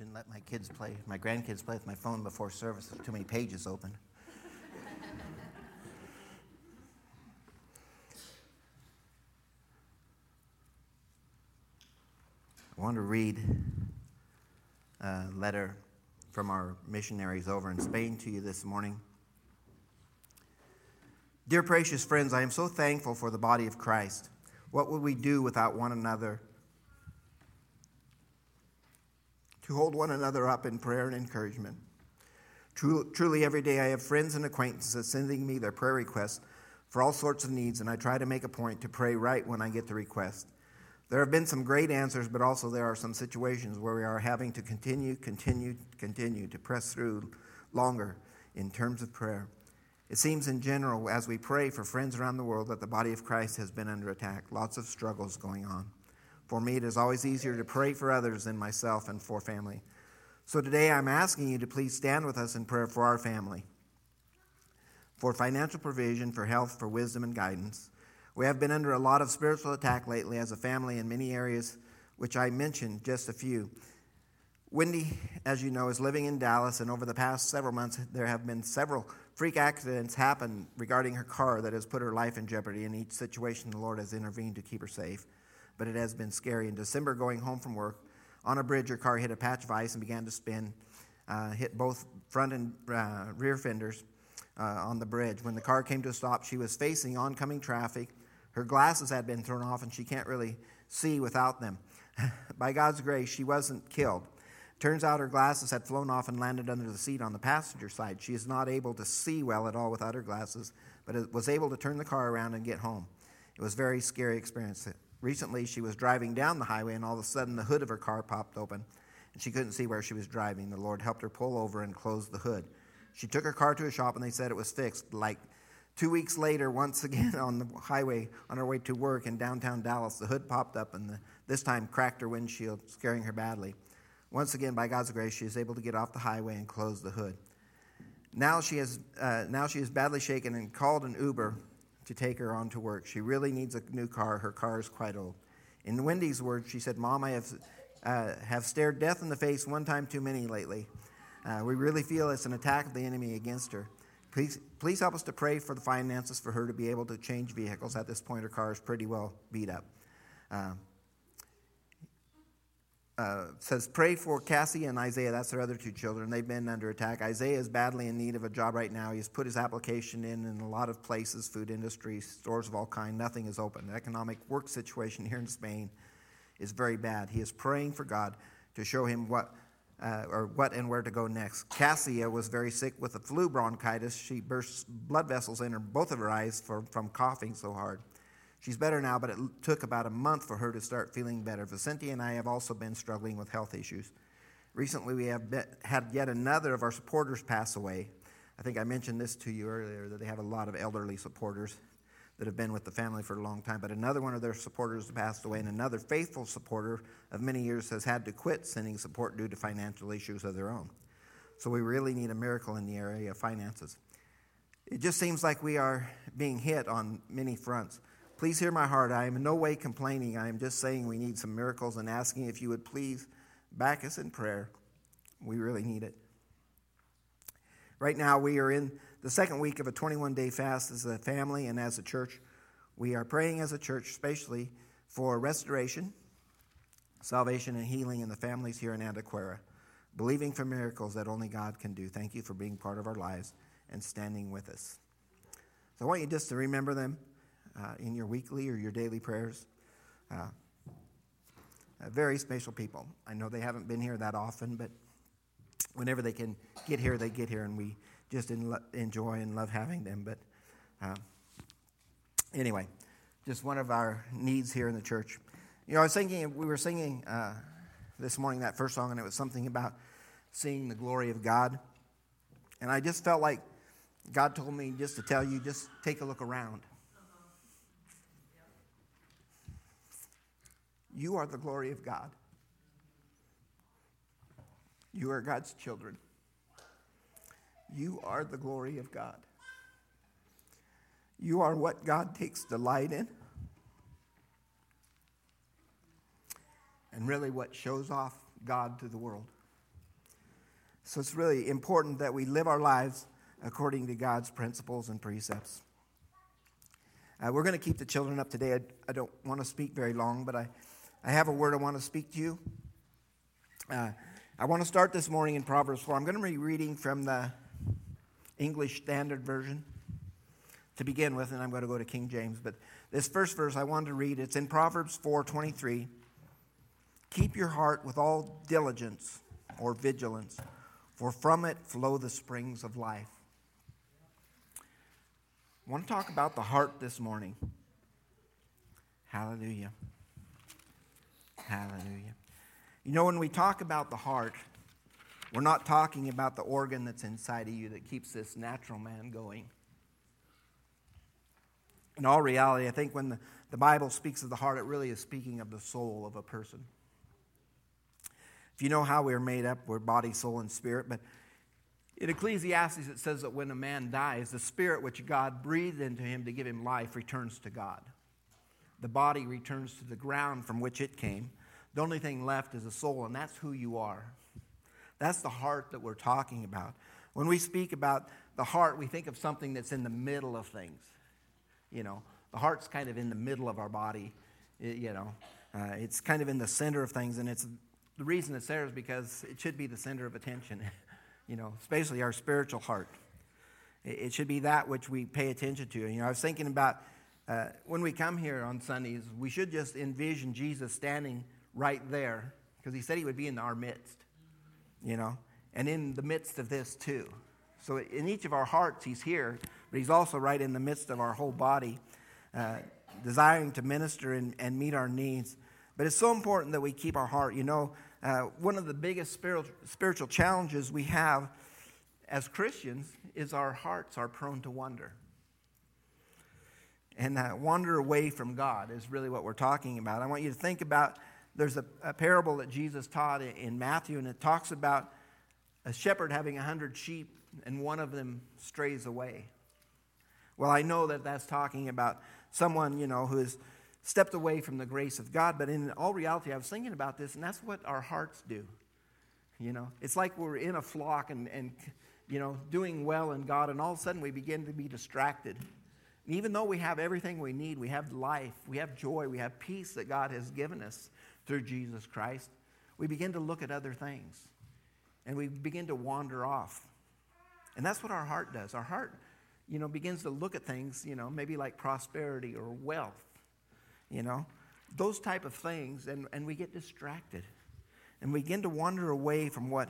Shouldn't let my kids play, my grandkids play with my phone before service. Too many pages open. I want to read a letter from our missionaries over in Spain to you this morning. Dear precious friends, I am so thankful for the body of Christ. What would we do without one another? To hold one another up in prayer and encouragement. Truly, every day I have friends and acquaintances sending me their prayer requests for all sorts of needs, and I try to make a point to pray right when I get the request. There have been some great answers, but also there are some situations where we are having to continue, continue, continue to press through longer in terms of prayer. It seems, in general, as we pray for friends around the world, that the body of Christ has been under attack. Lots of struggles going on. For me, it is always easier to pray for others than myself and for family. So today, I'm asking you to please stand with us in prayer for our family, for financial provision, for health, for wisdom and guidance. We have been under a lot of spiritual attack lately as a family in many areas, which I mentioned just a few. Wendy, as you know, is living in Dallas, and over the past several months, there have been several freak accidents happen regarding her car that has put her life in jeopardy. In each situation, the Lord has intervened to keep her safe. But it has been scary. In December, going home from work, on a bridge, her car hit a patch of ice and began to spin, uh, hit both front and uh, rear fenders uh, on the bridge. When the car came to a stop, she was facing oncoming traffic. Her glasses had been thrown off, and she can't really see without them. By God's grace, she wasn't killed. Turns out her glasses had flown off and landed under the seat on the passenger side. She is not able to see well at all without her glasses, but was able to turn the car around and get home. It was a very scary experience. Recently, she was driving down the highway, and all of a sudden, the hood of her car popped open, and she couldn't see where she was driving. The Lord helped her pull over and close the hood. She took her car to a shop, and they said it was fixed. Like two weeks later, once again on the highway on her way to work in downtown Dallas, the hood popped up, and the, this time cracked her windshield, scaring her badly. Once again, by God's grace, she is able to get off the highway and close the hood. Now she, is, uh, now she is badly shaken and called an Uber to take her on to work. She really needs a new car. Her car is quite old. In Wendy's words, she said, Mom, I have, uh, have stared death in the face one time too many lately. Uh, we really feel it's an attack of the enemy against her. Please, please help us to pray for the finances for her to be able to change vehicles. At this point, her car is pretty well beat up. Uh, uh, says, Pray for Cassie and Isaiah. That's their other two children. They've been under attack. Isaiah is badly in need of a job right now. He's put his application in in a lot of places, food industry, stores of all kind. Nothing is open. The economic work situation here in Spain is very bad. He is praying for God to show him what. Uh, or what and where to go next. Cassia was very sick with the flu bronchitis. She burst blood vessels in her, both of her eyes for, from coughing so hard. She's better now, but it took about a month for her to start feeling better. Vicente and I have also been struggling with health issues. Recently, we have had yet another of our supporters pass away. I think I mentioned this to you earlier that they have a lot of elderly supporters that have been with the family for a long time. But another one of their supporters passed away, and another faithful supporter of many years has had to quit sending support due to financial issues of their own. So we really need a miracle in the area of finances. It just seems like we are being hit on many fronts. Please hear my heart. I am in no way complaining. I am just saying we need some miracles and asking if you would please back us in prayer. We really need it. Right now, we are in the second week of a 21 day fast as a family and as a church. We are praying as a church, especially for restoration, salvation, and healing in the families here in Antequera, believing for miracles that only God can do. Thank you for being part of our lives and standing with us. So I want you just to remember them uh, in your weekly or your daily prayers. Uh, uh, very special people. I know they haven't been here that often, but whenever they can get here, they get here, and we just enjoy and love having them. But uh, anyway, just one of our needs here in the church. You know, I was thinking, we were singing uh, this morning that first song, and it was something about seeing the glory of God. And I just felt like God told me just to tell you, just take a look around. You are the glory of God. You are God's children. You are the glory of God. You are what God takes delight in. And really, what shows off God to the world. So it's really important that we live our lives according to God's principles and precepts. Uh, we're going to keep the children up today. I, I, don't want to speak very long, but I, I have a word I want to speak to you. Uh, I want to start this morning in Proverbs 4. I'm going to be reading from the English Standard Version to begin with, and I'm going to go to King James. But this first verse I wanted to read, it's in Proverbs 4:23. Keep your heart with all diligence or vigilance, for from it flow the springs of life. I want to talk about the heart this morning. Hallelujah. Hallelujah. You know, when we talk about the heart, we're not talking about the organ that's inside of you that keeps this natural man going. In all reality, I think when the, the Bible speaks of the heart, it really is speaking of the soul of a person. If you know how we're made up, we're body, soul, and spirit. But in Ecclesiastes, it says that when a man dies, the spirit which God breathed into him to give him life returns to God. The body returns to the ground from which it came. The only thing left is the soul, and that's who you are. That's the heart that we're talking about. When we speak about the heart, we think of something that's in the middle of things. You know, the heart's kind of in the middle of our body. It, you know, uh, it's kind of in the center of things, and it's the reason it's there is because it should be the center of attention. you know, especially our spiritual heart. It, it, should be that which we pay attention to. You know, I was thinking about uh, when we come here on Sundays, we should just envision Jesus standing right there because he said he would be in our midst, you know, and in the midst of this too. So in each of our hearts, he's here, but he's also right in the midst of our whole body, uh, desiring to minister and, and meet our needs. But it's so important that we keep our heart. You know, uh, one of the biggest spiritual, spiritual challenges we have as Christians is our hearts are prone to wander. And that wander away from God is really what we're talking about. I want you to think about there's a, a parable that Jesus taught in Matthew, and it talks about a shepherd having a hundred sheep, and one of them strays away. Well, I know that that's talking about someone, you know, who has stepped away from the grace of God, but in all reality, I was thinking about this, and that's what our hearts do. You know, it's like we're in a flock and, and you know, doing well in God, and all of a sudden we begin to be distracted. And even though we have everything we need, we have life, we have joy, we have peace that God has given us, through Jesus Christ, we begin to look at other things and we begin to wander off. And that's what our heart does. Our heart, you know, begins to look at things, you know, maybe like prosperity or wealth, you know, those type of things, and, and we get distracted. And we begin to wander away from what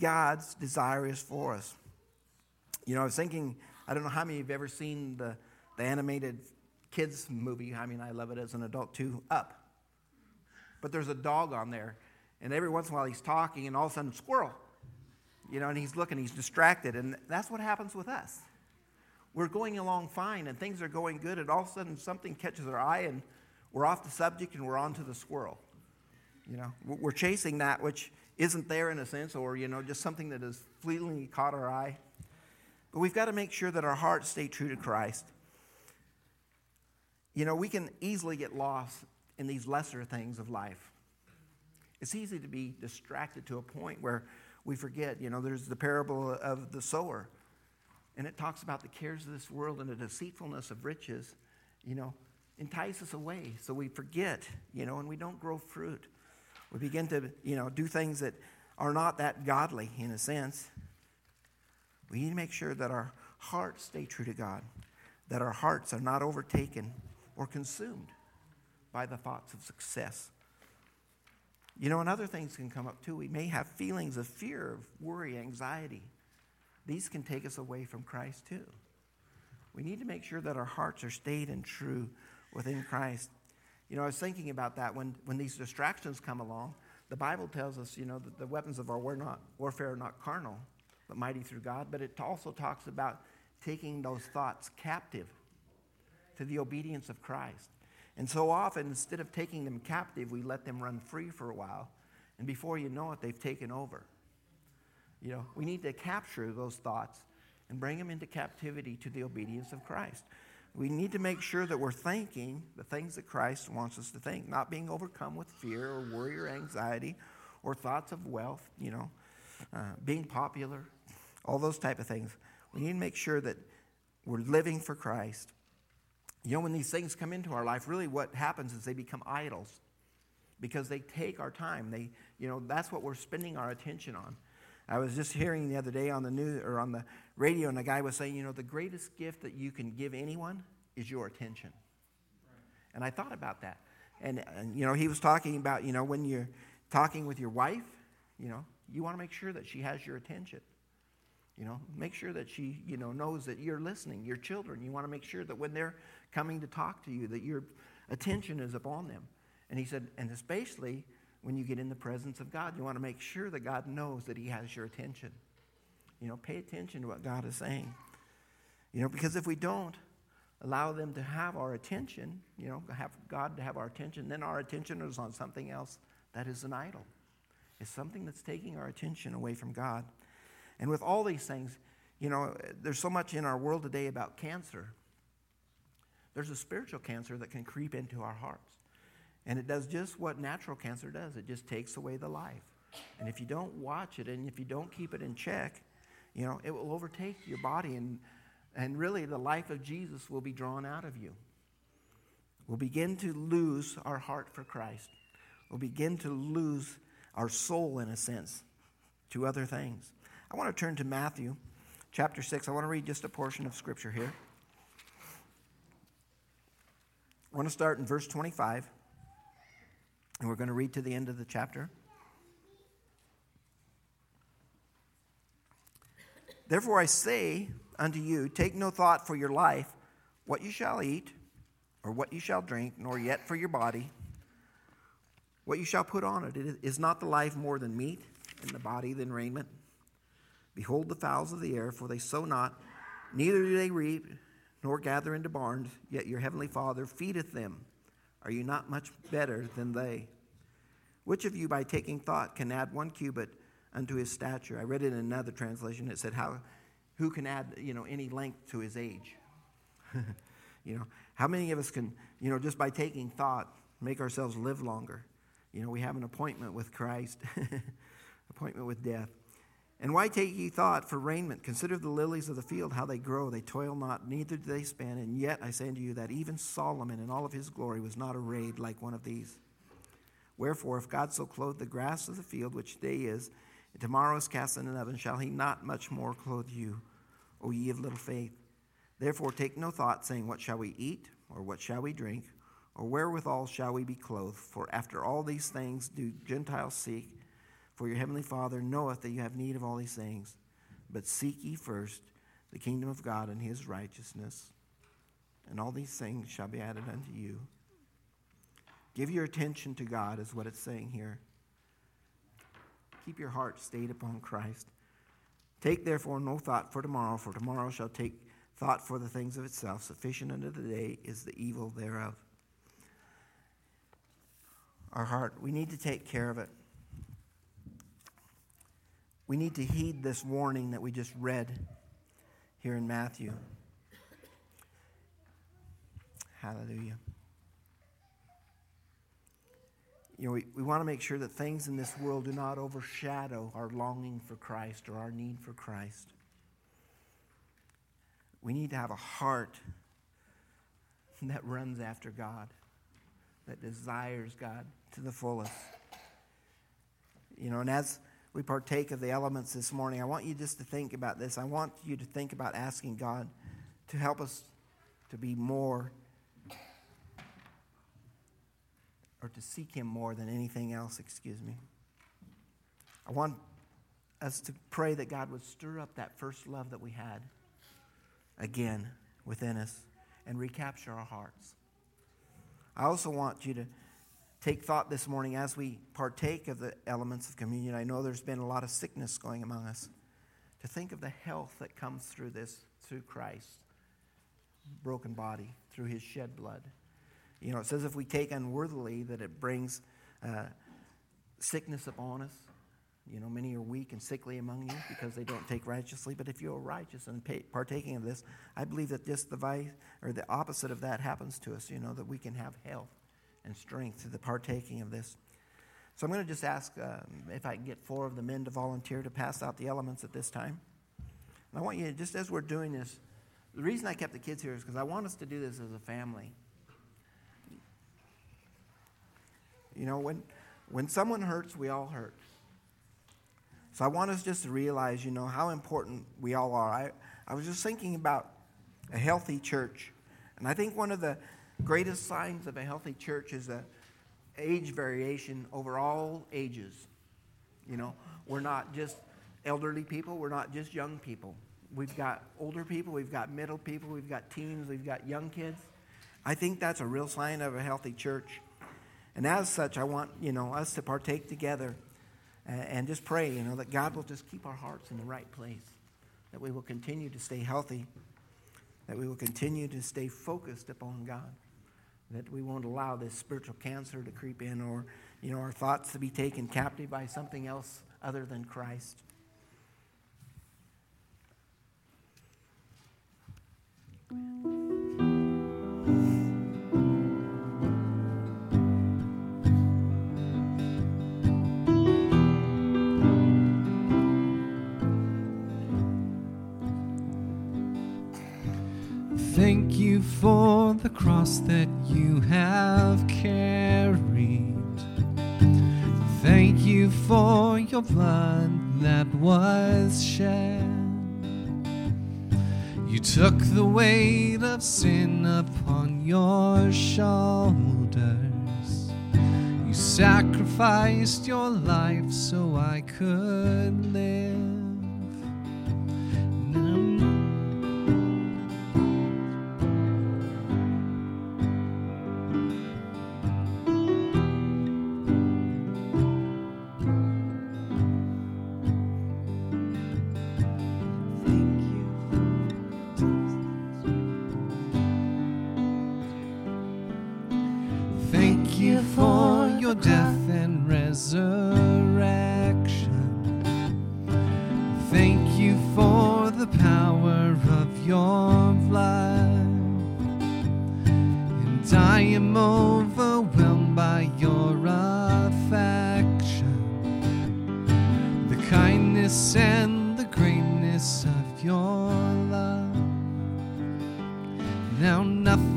God's desire is for us. You know, I was thinking, I don't know how many of you have ever seen the, the animated kids movie. I mean, I love it as an adult too, Up but there's a dog on there. And every once in a while he's talking, and all of a sudden, squirrel. You know, and he's looking, he's distracted. And that's what happens with us. We're going along fine, and things are going good, and all of a sudden something catches our eye, and we're off the subject and we're on to the squirrel. You know, we're chasing that which isn't there in a sense, or, you know, just something that has fleetingly caught our eye. But we've got to make sure that our hearts stay true to Christ. You know, we can easily get lost in these lesser things of life. It's easy to be distracted to a point where we forget. You know, there's the parable of the sower, and it talks about the cares of this world and the deceitfulness of riches, you know, entice us away. So we forget, you know, and we don't grow fruit. We begin to, you know, do things that are not that godly in a sense. We need to make sure that our hearts stay true to God, that our hearts are not overtaken or consumed by the thoughts of success. You know, and other things can come up too. We may have feelings of fear, of worry, anxiety. These can take us away from Christ too. We need to make sure that our hearts are stayed and true within Christ. You know, I was thinking about that when, when these distractions come along. The Bible tells us, you know, that the weapons of our war not, warfare are not carnal, but mighty through God. But it also talks about taking those thoughts captive to the obedience of Christ. And so often, instead of taking them captive, we let them run free for a while. And before you know it, they've taken over. You know, we need to capture those thoughts and bring them into captivity to the obedience of Christ. We need to make sure that we're thinking the things that Christ wants us to think, not being overcome with fear or worry or anxiety or thoughts of wealth, you know. uh, being popular, all those type of things. We need to make sure that we're living for Christ. You know, when these things come into our life, really what happens is they become idols because they take our time. They, you know, that's what we're spending our attention on. I was just hearing the other day on the news or on the radio, and a guy was saying, you know, the greatest gift that you can give anyone is your attention. And I thought about that. And, and, you know, he was talking about, you know, when you're talking with your wife, you know, you want to make sure that she has your attention. You know, make sure that she, you know, knows that you're listening. Your children, you want to make sure that when they're coming to talk to you, that your attention is upon them. And he said, and especially when you get in the presence of God, you want to make sure that God knows that He has your attention. You know, pay attention to what God is saying. You know, because if we don't allow them to have our attention, you know, have God to have our attention, then our attention is on something else that is an idol. It's something that's taking our attention away from God. And with all these things, you know, there's so much in our world today about cancer. There's a spiritual cancer that can creep into our hearts. And it does just what natural cancer does it just takes away the life. And if you don't watch it and if you don't keep it in check, you know, it will overtake your body and, and really the life of Jesus will be drawn out of you. We'll begin to lose our heart for Christ. We'll begin to lose our soul, in a sense, to other things. I want to turn to Matthew chapter 6. I want to read just a portion of scripture here. I want to start in verse 25. And we're going to read to the end of the chapter. Therefore, I say unto you, take no thought for your life, what you shall eat, or what you shall drink, nor yet for your body, what you shall put on it. Is not the life more than meat, and the body than raiment? Behold the fowls of the air, for they sow not, neither do they reap, nor gather into barns, yet your heavenly Father feedeth them. Are you not much better than they? Which of you, by taking thought, can add one cubit unto his stature? I read it in another translation. It said, How, Who can add you know, any length to his age? you know, how many of us can, you know, just by taking thought, make ourselves live longer? You know, we have an appointment with Christ, appointment with death. And why take ye thought for raiment? Consider the lilies of the field, how they grow. They toil not, neither do they spin. And yet I say unto you that even Solomon in all of his glory was not arrayed like one of these. Wherefore, if God so clothe the grass of the field, which today is, and tomorrow is cast in an oven, shall he not much more clothe you, O ye of little faith? Therefore, take no thought, saying, What shall we eat, or what shall we drink, or wherewithal shall we be clothed? For after all these things do Gentiles seek. For your heavenly Father knoweth that you have need of all these things. But seek ye first the kingdom of God and his righteousness, and all these things shall be added unto you. Give your attention to God, is what it's saying here. Keep your heart stayed upon Christ. Take therefore no thought for tomorrow, for tomorrow shall take thought for the things of itself. Sufficient unto the day is the evil thereof. Our heart, we need to take care of it. We need to heed this warning that we just read here in Matthew. Hallelujah. You know, we, we want to make sure that things in this world do not overshadow our longing for Christ or our need for Christ. We need to have a heart that runs after God, that desires God to the fullest. You know, and as we partake of the elements this morning, I want you just to think about this. I want you to think about asking God to help us to be more or to seek Him more than anything else, excuse me. I want us to pray that God would stir up that first love that we had again within us and recapture our hearts. I also want you to take thought this morning as we partake of the elements of communion. I know there's been a lot of sickness going among us. To think of the health that comes through this, through Christ, broken body, through his shed blood. You know, it says if we take unworthily, that it brings uh, sickness upon us. You know, many are weak and sickly among you because they don't take righteously. But if you are righteous and partaking of this, I believe that the vice or the opposite of that happens to us. You know, that we can have health and strength through the partaking of this. So I'm going to just ask um, if I can get four of the men to volunteer to pass out the elements at this time. And I want you, just as we're doing this, the reason I kept the kids here is because I want us to do this as a family. You know, when, when someone hurts, we all hurt. So I want us just to realize, you know, how important we all are. I, I was just thinking about a healthy church. And I think one of the greatest signs of a healthy church is a age variation over all ages. You know, we're not just elderly people, we're not just young people. We've got older people, we've got middle people, we've got teens, we've got young kids. I think that's a real sign of a healthy church. And as such, I want, you know, us to partake together and just pray, you know, that God will just keep our hearts in the right place, that we will continue to stay healthy, that we will continue to stay focused upon God that we won't allow this spiritual cancer to creep in or you know our thoughts to be taken captive by something else other than Christ. For the cross that you have carried. Thank you for your blood that was shed. You took the weight of sin upon your shoulders. You sacrificed your life so I could live.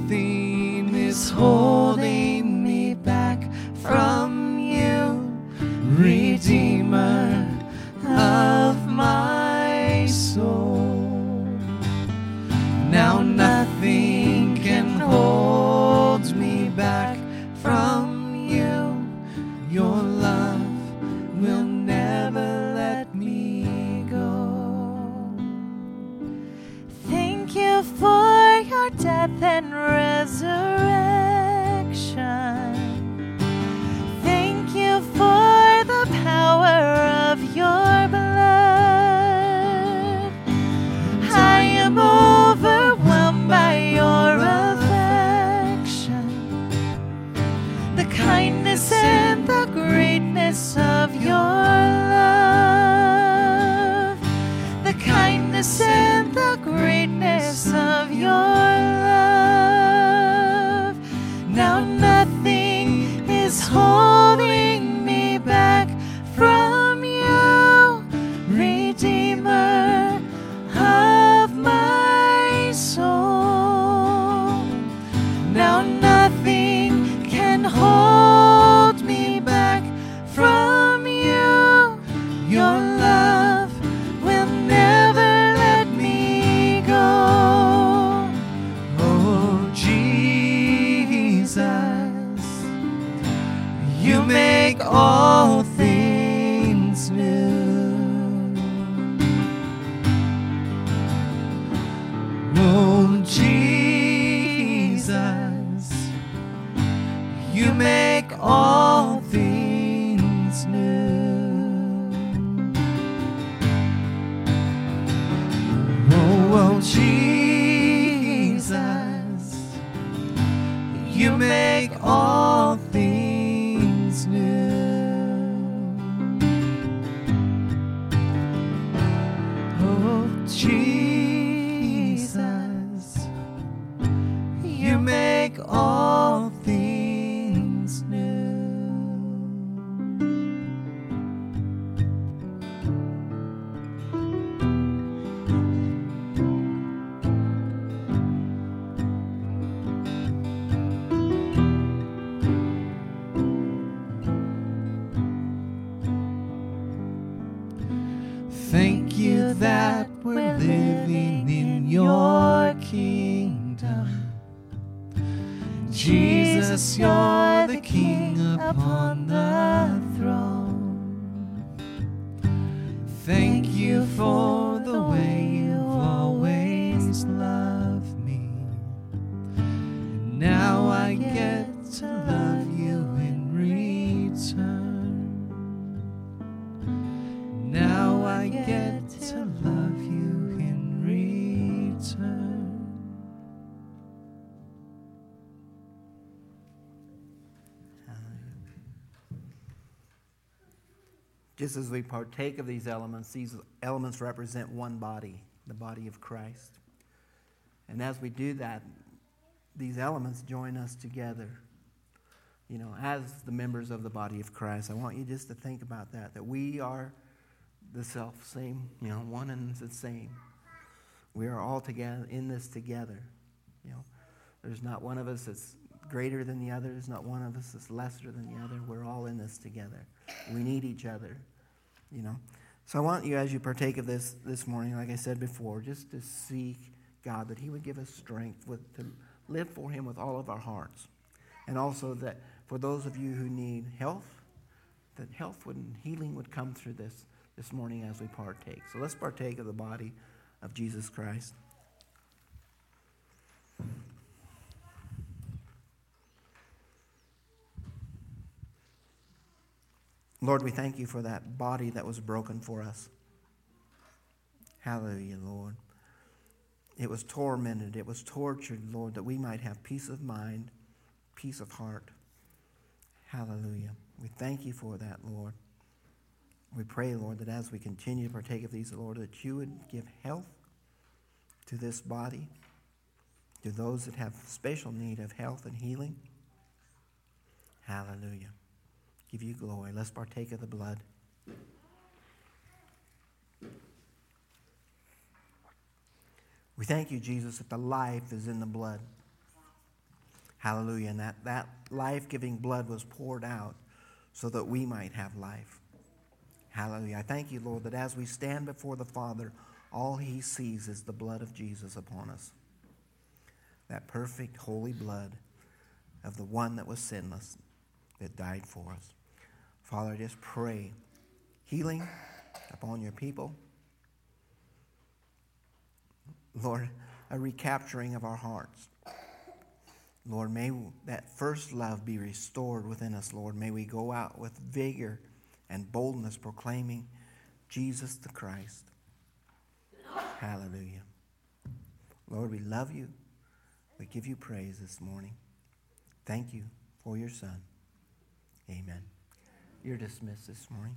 Make all things new. Oh, always loved me. Now I get to love you in return. Now I get to love you in return. Just as we partake of these elements, these elements represent one body, the body of Christ. And as we do that, these elements join us together, you know, as the members of the body of Christ. I want you just to think about that, that we are the self same, you know, one and the same. We are all together in this together. You know, there's not one of us that's greater than the other. There's not one of us that's lesser than the other. We're all in this together. We need each other. You know. So I want you, as you partake of this this morning, like I said before, just to seek God that He would give us strength with, to live for Him with all of our hearts, and also that for those of you who need health, that health and healing would come through this this morning as we partake. So let's partake of the body of Jesus Christ. Lord, we thank you for that body that was broken for us. Hallelujah, Lord. It was tormented, it was tortured, Lord, that we might have peace of mind, peace of heart. Hallelujah. We thank you for that, Lord. We pray, Lord, that as we continue to partake of these, Lord, that you would give health to this body, to those that have special need of health and healing. Hallelujah. Give you glory. Let's partake of the blood. We thank you, Jesus, that the life is in the blood. Hallelujah. And that, that life giving blood was poured out so that we might have life. Hallelujah. I thank you, Lord, that as we stand before the Father, all he sees is the blood of Jesus upon us. That perfect, holy blood of the one that was sinless, that died for us. Father, I just pray healing upon your people. Lord, a recapturing of our hearts. Lord, may that first love be restored within us, Lord. May we go out with vigor and boldness proclaiming Jesus the Christ. Hallelujah. Lord, we love you. We give you praise this morning. Thank you for your Son. Amen. You're dismissed this morning.